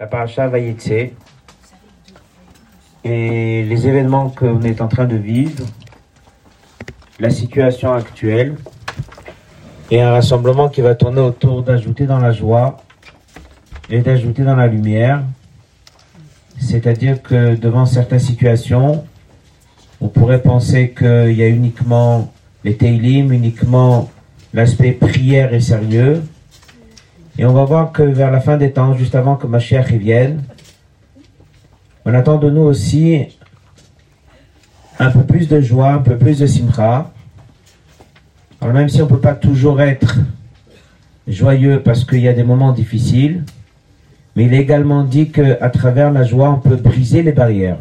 la paracha Vayetse et les événements qu'on est en train de vivre, la situation actuelle et un rassemblement qui va tourner autour d'ajouter dans la joie et d'ajouter dans la lumière. C'est-à-dire que devant certaines situations, on pourrait penser qu'il y a uniquement les Teilim, uniquement l'aspect prière et sérieux. Et on va voir que vers la fin des temps, juste avant que Mashiach vienne, on attend de nous aussi un peu plus de joie, un peu plus de simcha. Alors même si on ne peut pas toujours être joyeux parce qu'il y a des moments difficiles, mais il est également dit qu'à travers la joie, on peut briser les barrières.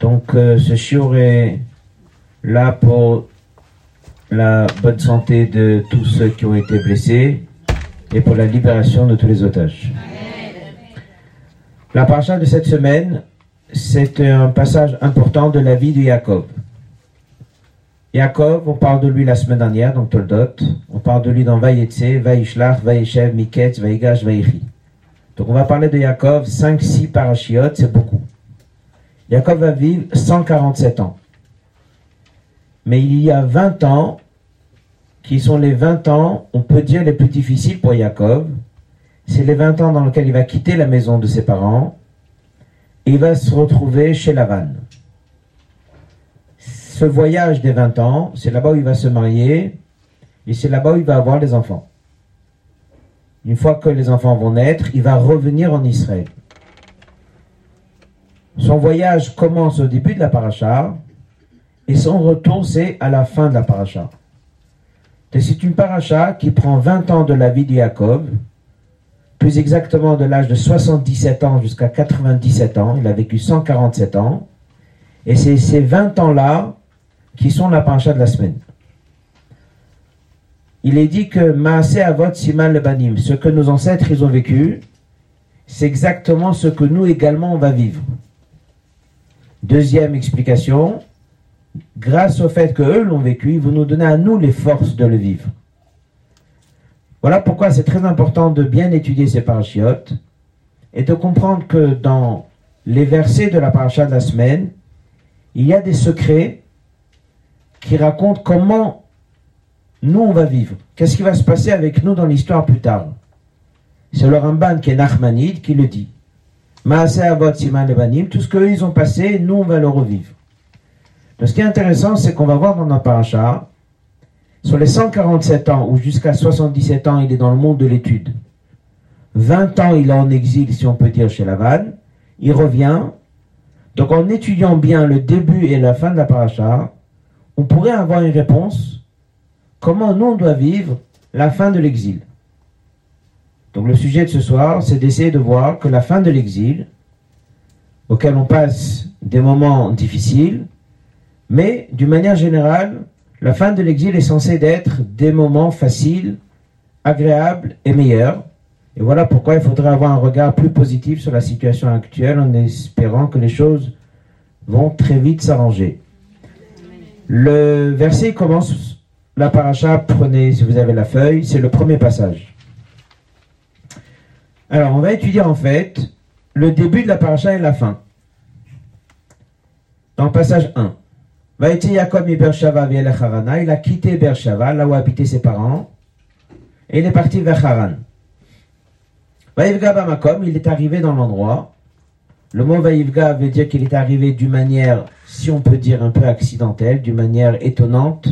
Donc euh, ce shiur est là pour la bonne santé de tous ceux qui ont été blessés et pour la libération de tous les otages. La paracha de cette semaine, c'est un passage important de la vie de Jacob. Jacob, on parle de lui la semaine dernière dans Toldot, on parle de lui dans Vayetse, Vaishlach, Vayeshev, Miketz, Vaigash, Vaichi. Donc on va parler de Jacob, 5-6 parachiotes, c'est beaucoup. Jacob va vivre 147 ans. Mais il y a 20 ans, qui sont les 20 ans, on peut dire les plus difficiles pour Jacob. C'est les 20 ans dans lesquels il va quitter la maison de ses parents et il va se retrouver chez Lavan. Ce voyage des 20 ans, c'est là-bas où il va se marier et c'est là-bas où il va avoir les enfants. Une fois que les enfants vont naître, il va revenir en Israël. Son voyage commence au début de la paracha et son retour, c'est à la fin de la paracha. C'est une paracha qui prend 20 ans de la vie de Jacob, plus exactement de l'âge de 77 ans jusqu'à 97 ans. Il a vécu 147 ans. Et c'est ces 20 ans-là qui sont la paracha de la semaine. Il est dit que Maaseh Avot Siman Lebanim, ce que nos ancêtres ont vécu, c'est exactement ce que nous également on va vivre. Deuxième explication, grâce au fait qu'eux l'ont vécu, vont nous donner à nous les forces de le vivre. Voilà pourquoi c'est très important de bien étudier ces parachiotes et de comprendre que dans les versets de la paracha de la semaine, il y a des secrets qui racontent comment nous on va vivre. Qu'est-ce qui va se passer avec nous dans l'histoire plus tard? C'est le Ramban qui est Nachmanide qui le dit. Maaseh Avot Siman Lebanim, tout ce qu'eux ils ont passé, nous on va le revivre. Donc, ce qui est intéressant, c'est qu'on va voir dans notre paracha, sur les 147 ans, ou jusqu'à 77 ans, il est dans le monde de l'étude. 20 ans, il est en exil, si on peut dire, chez Laval. Il revient. Donc, en étudiant bien le début et la fin de la paracha, on pourrait avoir une réponse. Comment nous, on doit vivre la fin de l'exil? Donc, le sujet de ce soir, c'est d'essayer de voir que la fin de l'exil, auquel on passe des moments difficiles, mais d'une manière générale, la fin de l'exil est censée être des moments faciles, agréables et meilleurs. Et voilà pourquoi il faudrait avoir un regard plus positif sur la situation actuelle en espérant que les choses vont très vite s'arranger. Le verset commence, la paracha, prenez si vous avez la feuille, c'est le premier passage. Alors, on va étudier en fait le début de la paracha et la fin. Dans le passage 1. Il a quitté Bershava, là où habitaient ses parents, et il est parti vers Haran. Makom, il est arrivé dans l'endroit. Le mot Vaïvga veut dire qu'il est arrivé d'une manière, si on peut dire, un peu accidentelle, d'une manière étonnante,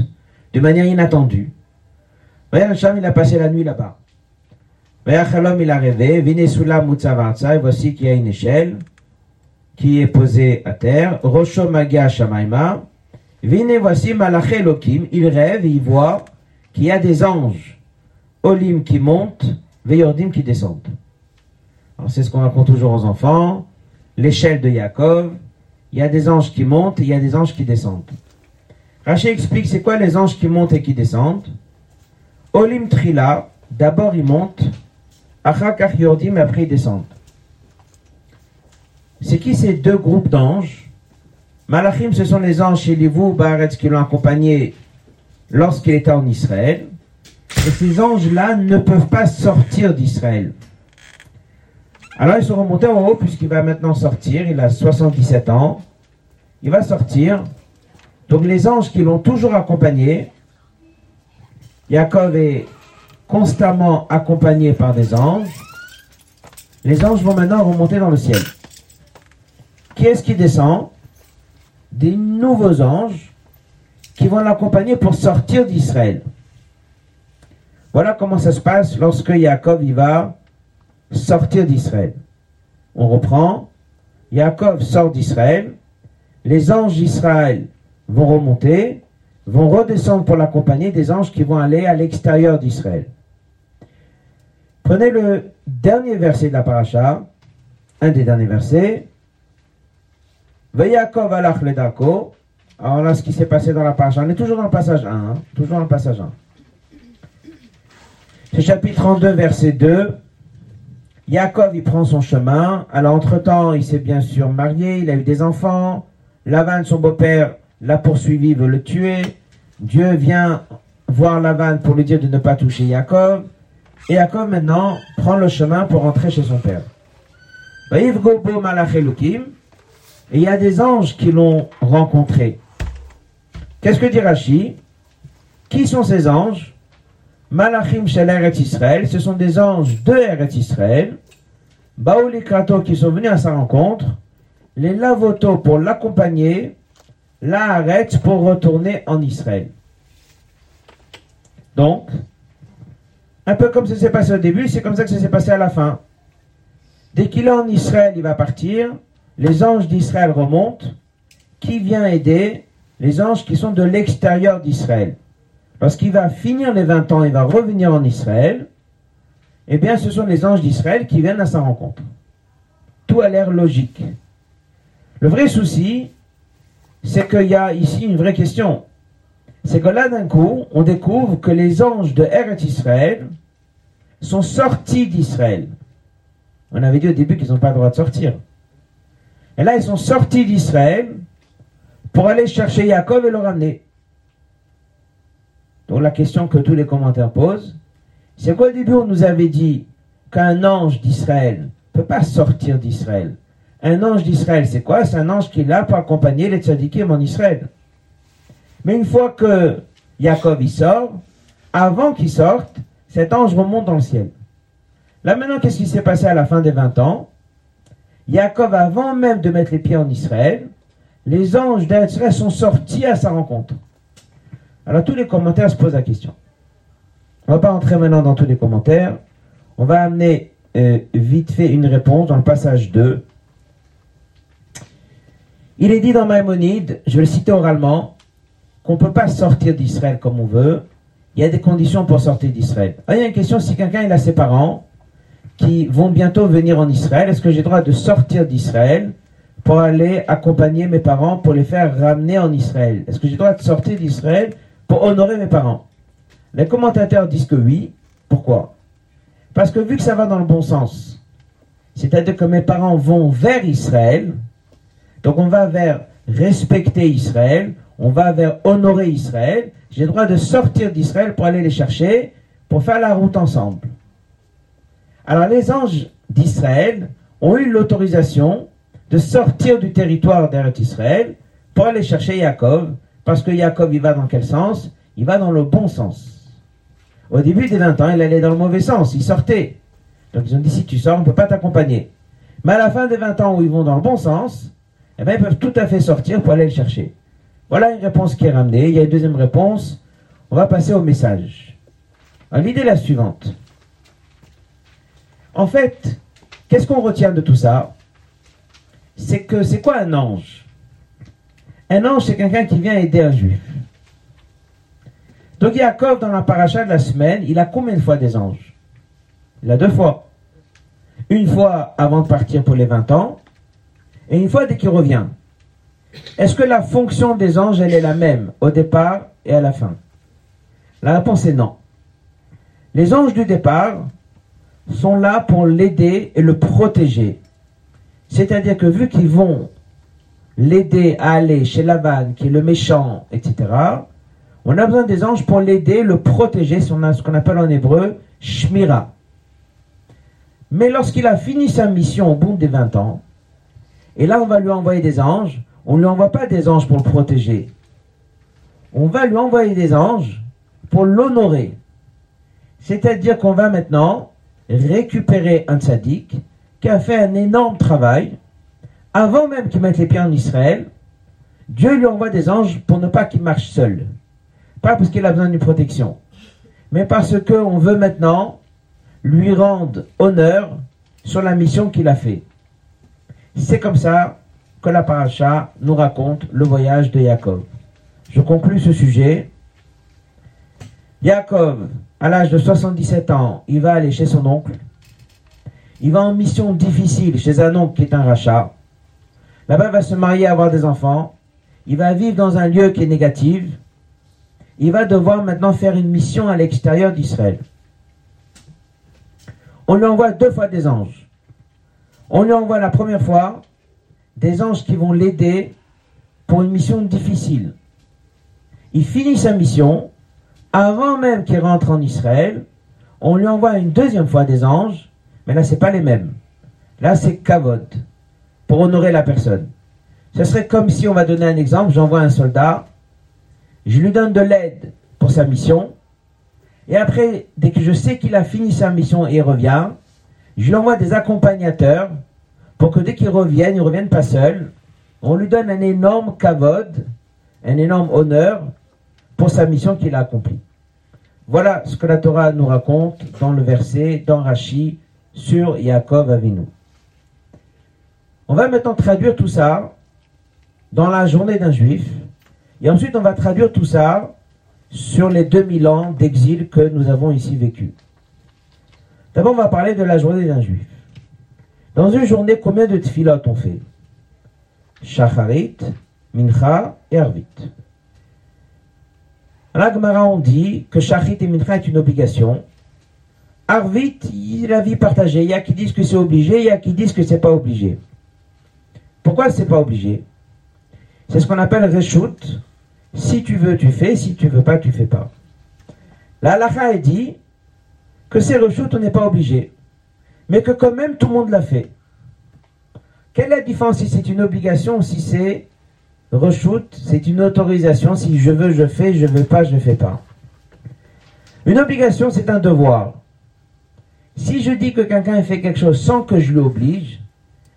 d'une manière inattendue. Il a passé la nuit là-bas. Vayachalom, il a rêvé. Vinesula voici qu'il y a une échelle qui est posée à terre. Rosho Magia Shamaima. Venez, voici Malaché Elohim, il rêve et il voit qu'il y a des anges, Olim qui montent, Veyordim qui descendent. Alors c'est ce qu'on raconte toujours aux enfants, l'échelle de Yaakov, il y a des anges qui montent il y a des anges qui descendent. Rachel explique c'est quoi les anges qui montent et qui descendent? Olim Trila, d'abord ils montent, Achakach Yordim, après ils descendent. C'est qui ces deux groupes d'anges? Malachim, ce sont les anges chez vous, Baretz, qui l'ont accompagné lorsqu'il était en Israël. Et ces anges-là ne peuvent pas sortir d'Israël. Alors ils sont remontés en haut puisqu'il va maintenant sortir, il a 77 ans, il va sortir. Donc les anges qui l'ont toujours accompagné, Jacob est constamment accompagné par des anges. Les anges vont maintenant remonter dans le ciel. Qui est-ce qui descend? Des nouveaux anges qui vont l'accompagner pour sortir d'Israël. Voilà comment ça se passe lorsque Jacob y va sortir d'Israël. On reprend. Jacob sort d'Israël. Les anges d'Israël vont remonter, vont redescendre pour l'accompagner des anges qui vont aller à l'extérieur d'Israël. Prenez le dernier verset de la paracha, un des derniers versets. Yaakov alach ledako. Alors là, ce qui s'est passé dans la paracha, on est toujours dans le passage 1, hein, toujours dans le passage 1. C'est chapitre 32, verset 2. Yaakov, il prend son chemin. Alors, entre-temps, il s'est bien sûr marié, il a eu des enfants. Lavan, son beau-père, l'a poursuivi, veut le tuer. Dieu vient voir Lavan pour lui dire de ne pas toucher Yaakov. Et Yaakov, maintenant, prend le chemin pour rentrer chez son père. Et il y a des anges qui l'ont rencontré. Qu'est-ce que dit Rashi Qui sont ces anges? Malachim shel Israël, ce sont des anges de Eretz Israël. Baouli Krato qui sont venus à sa rencontre. Les Lavoto pour l'accompagner. La Haaretz pour retourner en Israël. Donc, un peu comme ça s'est passé au début, c'est comme ça que ça s'est passé à la fin. Dès qu'il est en Israël, il va partir. Les anges d'Israël remontent. Qui vient aider? Les anges qui sont de l'extérieur d'Israël. Lorsqu'il va finir les 20 ans et va revenir en Israël, eh bien, ce sont les anges d'Israël qui viennent à sa rencontre. Tout a l'air logique. Le vrai souci, c'est qu'il y a ici une vraie question. C'est que là, d'un coup, on découvre que les anges de Eret Israël sont sortis d'Israël. On avait dit au début qu'ils n'ont pas le droit de sortir. Et là, ils sont sortis d'Israël pour aller chercher Jacob et le ramener. Donc la question que tous les commentaires posent, c'est qu'au début on nous avait dit qu'un ange d'Israël ne peut pas sortir d'Israël. Un ange d'Israël, c'est quoi? C'est un ange qui est pour accompagner les tzadikim en Israël. Mais une fois que Jacob y sort, avant qu'il sorte, cet ange remonte dans le ciel. Là maintenant, qu'est-ce qui s'est passé à la fin des 20 ans? Jacob, avant même de mettre les pieds en Israël, les anges d'Israël sont sortis à sa rencontre. Alors tous les commentaires se posent la question. On ne va pas entrer maintenant dans tous les commentaires. On va amener euh, vite fait une réponse dans le passage 2. Il est dit dans Maïmonide, je vais le citer oralement, qu'on ne peut pas sortir d'Israël comme on veut. Il y a des conditions pour sortir d'Israël. il y a une question, si quelqu'un a ses parents qui vont bientôt venir en Israël, est-ce que j'ai le droit de sortir d'Israël pour aller accompagner mes parents pour les faire ramener en Israël? Est-ce que j'ai le droit de sortir d'Israël pour honorer mes parents? Les commentateurs disent que oui. Pourquoi? Parce que vu que ça va dans le bon sens, c'est-à-dire que mes parents vont vers Israël, donc on va vers respecter Israël, on va vers honorer Israël, j'ai le droit de sortir d'Israël pour aller les chercher, pour faire la route ensemble. Alors les anges d'Israël ont eu l'autorisation de sortir du territoire d'Eretz Israël pour aller chercher Jacob parce que Jacob, il va dans quel sens? Il va dans le bon sens. Au début des 20 ans, il allait dans le mauvais sens, il sortait. Donc ils ont dit, si tu sors, on ne peut pas t'accompagner. Mais à la fin des 20 ans où ils vont dans le bon sens, eh bien, ils peuvent tout à fait sortir pour aller le chercher. Voilà une réponse qui est ramenée. Il y a une deuxième réponse. On va passer au message. L'idée est la suivante. En fait, qu'est-ce qu'on retient de tout ça? C'est que c'est quoi un ange? Un ange, c'est quelqu'un qui vient aider un juif. Donc Jacob, dans la paracha de la semaine, il a combien de fois des anges? Il a deux fois. Une fois avant de partir pour les 20 ans, et une fois dès qu'il revient. Est-ce que la fonction des anges, elle est la même au départ et à la fin? La réponse est non. Les anges du départ sont là pour l'aider et le protéger. C'est-à-dire que vu qu'ils vont l'aider à aller chez Laban, qui est le méchant, etc., on a besoin des anges pour l'aider, le protéger, ce qu'on appelle en hébreu Shmira. Mais lorsqu'il a fini sa mission au bout des 20 ans, et là on va lui envoyer des anges, on ne lui envoie pas des anges pour le protéger. On va lui envoyer des anges pour l'honorer. C'est-à-dire qu'on va maintenant récupérer un tzaddik qui a fait un énorme travail avant même qu'il mette les pieds en Israël. Dieu lui envoie des anges pour ne pas qu'il marche seul. Pas parce qu'il a besoin d'une protection, mais parce qu'on veut maintenant lui rendre honneur sur la mission qu'il a fait. C'est comme ça que la paracha nous raconte le voyage de Jacob. Je conclus ce sujet. Jacob, à l'âge de 77 ans, il va aller chez son oncle. Il va en mission difficile chez un oncle qui est un rachat. Là-bas, il va se marier, avoir des enfants. Il va vivre dans un lieu qui est négatif il va devoir maintenant faire une mission à l'extérieur d'Israël. On lui envoie deux fois des anges. On lui envoie la première fois des anges qui vont l'aider pour une mission difficile. Il finit sa mission, avant même qu'il rentre en Israël, on lui envoie une deuxième fois des anges, mais là c'est pas les mêmes. Là c'est kavod, pour honorer la personne. Ce serait comme si on va donner un exemple, j'envoie un soldat, je lui donne de l'aide pour sa mission. Et après, dès que je sais qu'il a fini sa mission et revient, je lui envoie des accompagnateurs pour que dès qu'il revienne, il ne revienne pas seul. On lui donne un énorme kavod, un énorme honneur pour sa mission qu'il a accomplie. Voilà ce que la Torah nous raconte dans le verset, dans sur Yaakov Avinu. On va maintenant traduire tout ça dans la journée d'un juif et ensuite, on va traduire tout ça sur les 2000 ans d'exil que nous avons ici vécu. D'abord, on va parler de la journée d'un juif. Dans une journée, combien de tfilot on fait? Shacharit, Mincha et Arvit. À la on dit que Shacharit et Mincha est une obligation. Arvit, il la vie partagée. Il y a qui disent que c'est obligé, il y a qui disent que c'est pas obligé. Pourquoi c'est pas obligé? C'est ce qu'on appelle Reshut, si tu veux, tu fais. Si tu veux pas, tu fais pas. La halakha dit que c'est rechute, on n'est pas obligé. Mais que quand même, tout le monde l'a fait. Quelle est la différence si c'est une obligation ou si c'est rechute, c'est une autorisation. Si je veux, je fais. Je veux pas, je fais pas. Une obligation, c'est un devoir. Si je dis que quelqu'un fait quelque chose sans que je l'oblige,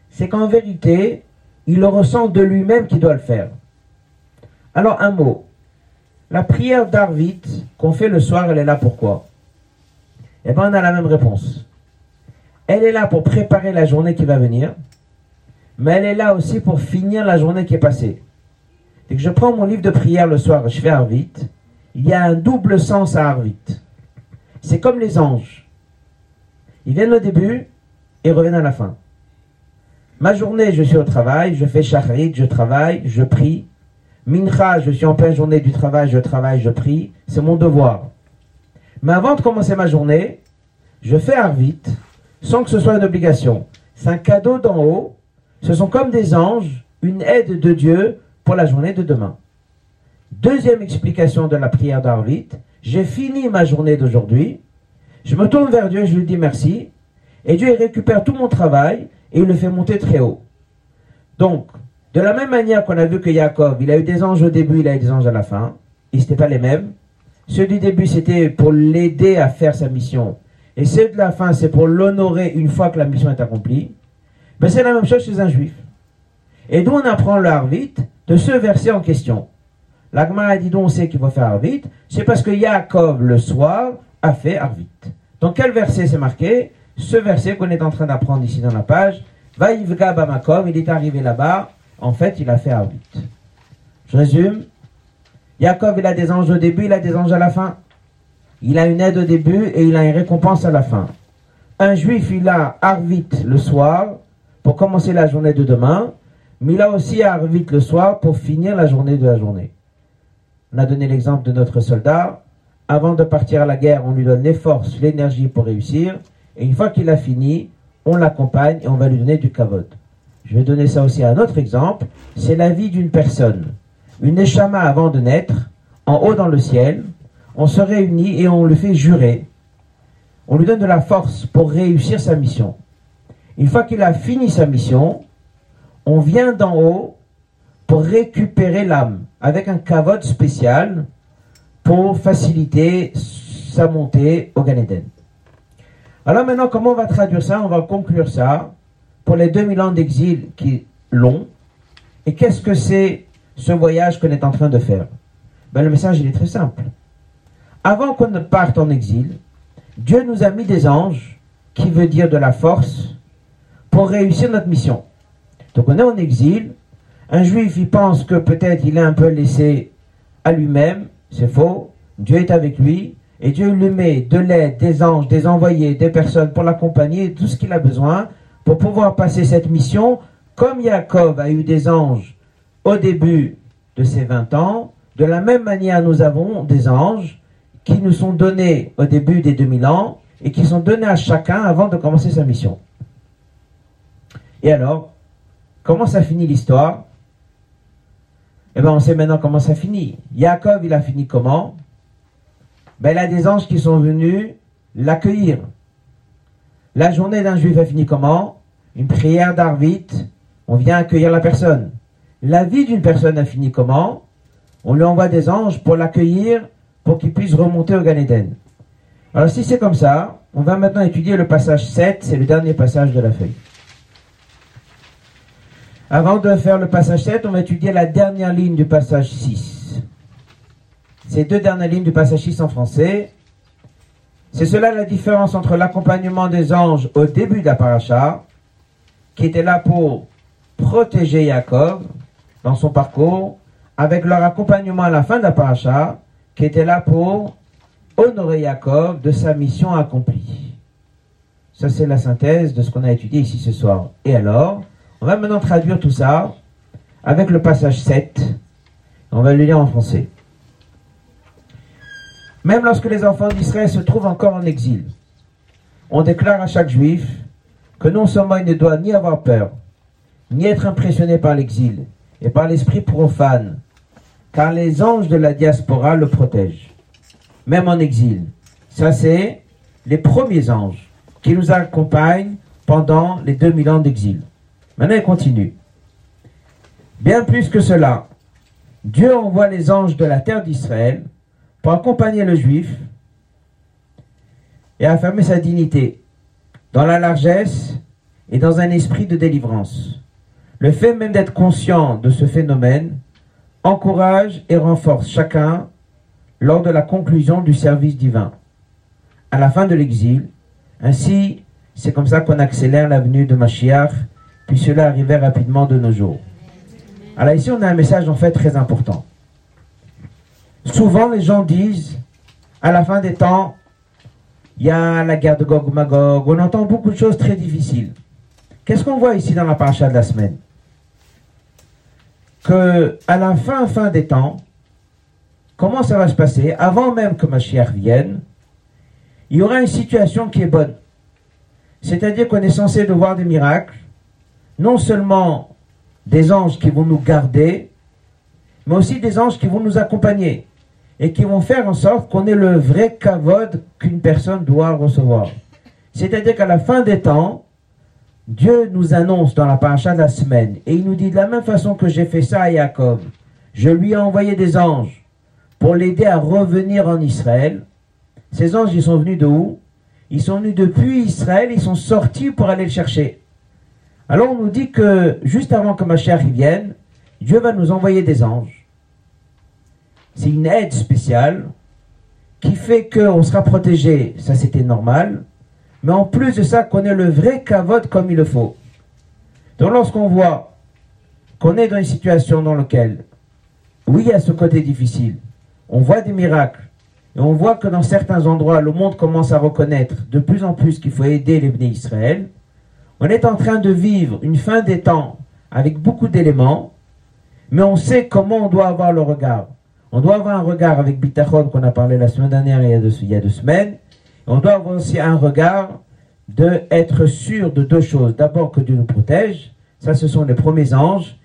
c'est qu'en vérité, il le ressent de lui-même qu'il doit le faire. Alors un mot. La prière d'Arvit qu'on fait le soir, elle est là pourquoi? Eh bien, on a la même réponse. Elle est là pour préparer la journée qui va venir, mais elle est là aussi pour finir la journée qui est passée. Dès que je prends mon livre de prière le soir, je fais Arvit, il y a un double sens à Arvit. C'est comme les anges. Ils viennent au début et reviennent à la fin. Ma journée, je suis au travail, je fais Shachrit, je travaille, je prie, Mincha, je suis en pleine journée du travail, je travaille, je prie, c'est mon devoir. Mais avant de commencer ma journée, je fais Arvit, sans que ce soit une obligation. C'est un cadeau d'en haut, ce sont comme des anges, une aide de Dieu pour la journée de demain. Deuxième explication de la prière d'Arvit, j'ai fini ma journée d'aujourd'hui, je me tourne vers Dieu je lui dis merci, et Dieu récupère tout mon travail et il le fait monter très haut. Donc, de la même manière qu'on a vu que Jacob, il a eu des anges au début, il a eu des anges à la fin, et ce pas les mêmes. Ceux du début, c'était pour l'aider à faire sa mission. Et ceux de la fin, c'est pour l'honorer une fois que la mission est accomplie. Ben, c'est la même chose chez un juif. Et d'où on apprend le Harvit de ce verset en question. L'Agma a dit donc on sait qu'il faut faire Harvit, c'est parce que Jacob, le soir, a fait Harvit. Donc quel verset c'est marqué? Ce verset qu'on est en train d'apprendre ici dans la page. Vaïvga Bamakom, il est arrivé là-bas, en fait, il a fait Arvit. Je résume. Jacob, il a des anges au début, il a des anges à la fin. Il a une aide au début et il a une récompense à la fin. Un juif, il a Arvit le soir pour commencer la journée de demain, mais il a aussi Arvit le soir pour finir la journée de la journée. On a donné l'exemple de notre soldat. Avant de partir à la guerre, on lui donne les forces, l'énergie pour réussir. Et une fois qu'il a fini, on l'accompagne et on va lui donner du kavod. Je vais donner ça aussi à un autre exemple. C'est la vie d'une personne. Une échama avant de naître, en haut dans le ciel, on se réunit et on le fait jurer. On lui donne de la force pour réussir sa mission. Une fois qu'il a fini sa mission, on vient d'en haut pour récupérer l'âme avec un cavote spécial pour faciliter sa montée au Gan Eden. Alors maintenant, comment on va traduire ça? On va conclure ça pour les 2000 ans d'exil qui long. Et qu'est-ce que c'est ce voyage qu'on est en train de faire? Ben, Le message, il est très simple. Avant qu'on ne parte en exil, Dieu nous a mis des anges, qui veut dire de la force, pour réussir notre mission. Donc on est en exil. Un juif, il pense que peut-être il est un peu laissé à lui-même. C'est faux. Dieu est avec lui. Et Dieu lui met de l'aide, des anges, des envoyés, des personnes pour l'accompagner, tout ce qu'il a besoin pour pouvoir passer cette mission, comme Jacob a eu des anges au début de ses 20 ans, de la même manière nous avons des anges qui nous sont donnés au début des 2000 ans et qui sont donnés à chacun avant de commencer sa mission. Et alors, comment ça finit l'histoire? Eh bien, on sait maintenant comment ça finit. Jacob, il a fini comment? Ben, il a des anges qui sont venus l'accueillir. La journée d'un juif a fini comment? Une prière d'Arvit, on vient accueillir la personne. La vie d'une personne a fini comment? On lui envoie des anges pour l'accueillir, pour qu'il puisse remonter au Gan Eden. Alors si c'est comme ça, on va maintenant étudier le passage 7, c'est le dernier passage de la feuille. Avant de faire le passage 7, on va étudier la dernière ligne du passage 6 ces deux dernières lignes du passage 6 en français. C'est cela la différence entre l'accompagnement des anges au début de qui était là pour protéger Jacob dans son parcours, avec leur accompagnement à la fin de paracha, qui était là pour honorer Jacob de sa mission accomplie. Ça, c'est la synthèse de ce qu'on a étudié ici ce soir. Et alors, on va maintenant traduire tout ça avec le passage 7. On va le lire en français. Même lorsque les enfants d'Israël se trouvent encore en exil, on déclare à chaque juif que non seulement il ne doit ni avoir peur, ni être impressionné par l'exil et par l'esprit profane, car les anges de la diaspora le protègent, même en exil. Ça, c'est les premiers anges qui nous accompagnent pendant les 2000 ans d'exil. Maintenant, il continue. Bien plus que cela, Dieu envoie les anges de la terre d'Israël pour accompagner le juif et affirmer sa dignité dans la largesse et dans un esprit de délivrance. Le fait même d'être conscient de ce phénomène encourage et renforce chacun lors de la conclusion du service divin. À la fin de l'exil, ainsi, c'est comme ça qu'on accélère la venue de Mashiach, puis cela arrivait rapidement de nos jours. Alors ici, on a un message en fait très important. Souvent, les gens disent, à la fin des temps, il y a la guerre de Gog Magog, on entend beaucoup de choses très difficiles. Qu'est-ce qu'on voit ici dans la paracha de la semaine? Que à la fin, fin des temps, comment ça va se passer? Avant même que Mashiach vienne, il y aura une situation qui est bonne. C'est-à-dire qu'on est censé de voir des miracles, non seulement des anges qui vont nous garder, mais aussi des anges qui vont nous accompagner et qui vont faire en sorte qu'on ait le vrai kavod qu'une personne doit recevoir. C'est-à-dire qu'à la fin des temps, Dieu nous annonce dans la paracha de la semaine, et il nous dit de la même façon que j'ai fait ça à Jacob, je lui ai envoyé des anges pour l'aider à revenir en Israël. Ces anges, ils sont venus de où? Ils sont venus depuis Israël, ils sont sortis pour aller le chercher. Alors on nous dit que juste avant que ma chère vienne, Dieu va nous envoyer des anges. C'est une aide spéciale qui fait qu'on sera protégé, ça c'était normal, mais en plus de ça, qu'on ait le vrai cavote comme il le faut. Donc lorsqu'on voit qu'on est dans une situation dans laquelle, oui, il y a ce côté difficile, on voit des miracles, et on voit que dans certains endroits, le monde commence à reconnaître de plus en plus qu'il faut aider les bénis Israël, on est en train de vivre une fin des temps avec beaucoup d'éléments, mais on sait comment on doit avoir le regard. On doit avoir un regard avec Bitachon qu'on a parlé la semaine dernière deux, il y a deux semaines. On doit avoir aussi un regard de être sûr de deux choses. D'abord que Dieu nous protège, ça ce sont les premiers anges.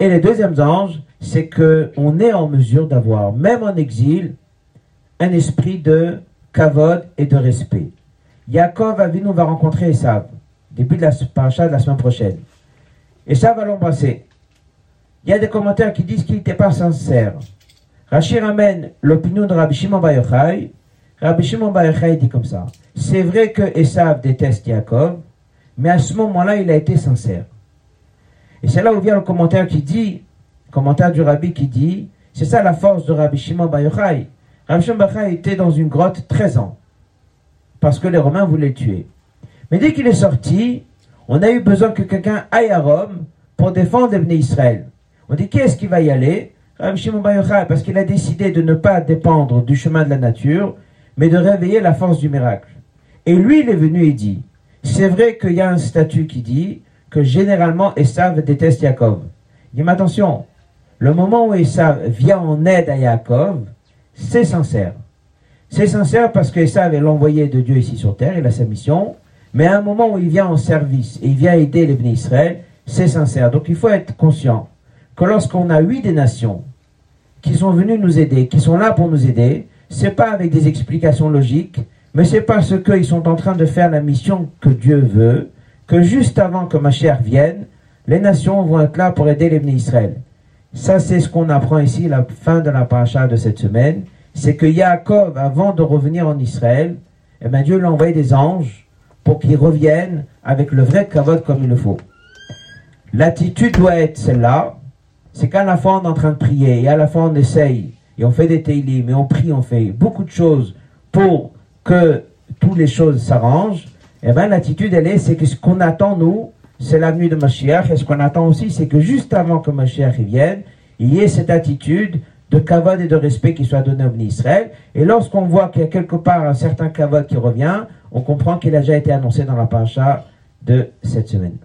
Et les deuxièmes anges, c'est que on est en mesure d'avoir, même en exil, un esprit de kavod et de respect. Yaakov Avinu va rencontrer Esav. Début de la paracha de la semaine prochaine. Et ça va l'embrasser. Il y a des commentaires qui disent qu'il n'était pas sincère. Rachir ramène l'opinion de Rabbi Shimon Bar Yochai. Rabbi Shimon Bar Yochai dit comme ça. C'est vrai que Esav déteste Jacob, mais à ce moment-là, il a été sincère. Et c'est là où vient le commentaire qui dit, commentaire du Rabbi qui dit, c'est ça la force de Rabbi Shimon Bar Yochai. Rabbi Shimon Bar Yochai était dans une grotte 13 ans, parce que les Romains voulaient le tuer. Mais dès qu'il est sorti, on a eu besoin que quelqu'un aille à Rome pour défendre les Israël. On dit, qui est-ce qui va y aller? Shimon parce qu'il a décidé de ne pas dépendre du chemin de la nature, mais de réveiller la force du miracle. Et lui, il est venu et dit, c'est vrai qu'il y a un statut qui dit que généralement Esav déteste Jacob. Il dit, mais attention, le moment où Esav vient en aide à Jacob, c'est sincère. C'est sincère parce que Esav est l'envoyé de Dieu ici sur terre, il a sa mission, mais à un moment où il vient en service et il vient aider les bénis Israël, c'est sincère. Donc il faut être conscient que lorsqu'on a huit des nations qui sont venues nous aider, qui sont là pour nous aider, c'est pas avec des explications logiques, mais c'est parce qu'ils sont en train de faire la mission que Dieu veut, que juste avant que ma chère vienne, les nations vont être là pour aider les bénis Israël. Ça, c'est ce qu'on apprend ici, la fin de la paracha de cette semaine. C'est que Yaakov, avant de revenir en Israël, eh bien, Dieu lui a envoyé des anges pour qu'ils reviennent avec le vrai kavod comme il le faut. L'attitude doit être celle-là, c'est qu'à la fois on est en train de prier, et à la fois on essaye, et on fait des teilim, mais on prie, on fait beaucoup de choses pour que toutes les choses s'arrangent, et eh bien l'attitude elle est, c'est que ce qu'on attend nous, c'est la venue de Mashiach, et ce qu'on attend aussi, c'est que juste avant que Mashiach vienne, il y ait cette attitude de kavod et de respect qui soit donné au Israël, et lorsqu'on voit qu'il y a quelque part un certain kavod qui revient, on comprend qu'il a déjà été annoncé dans la paracha de cette semaine.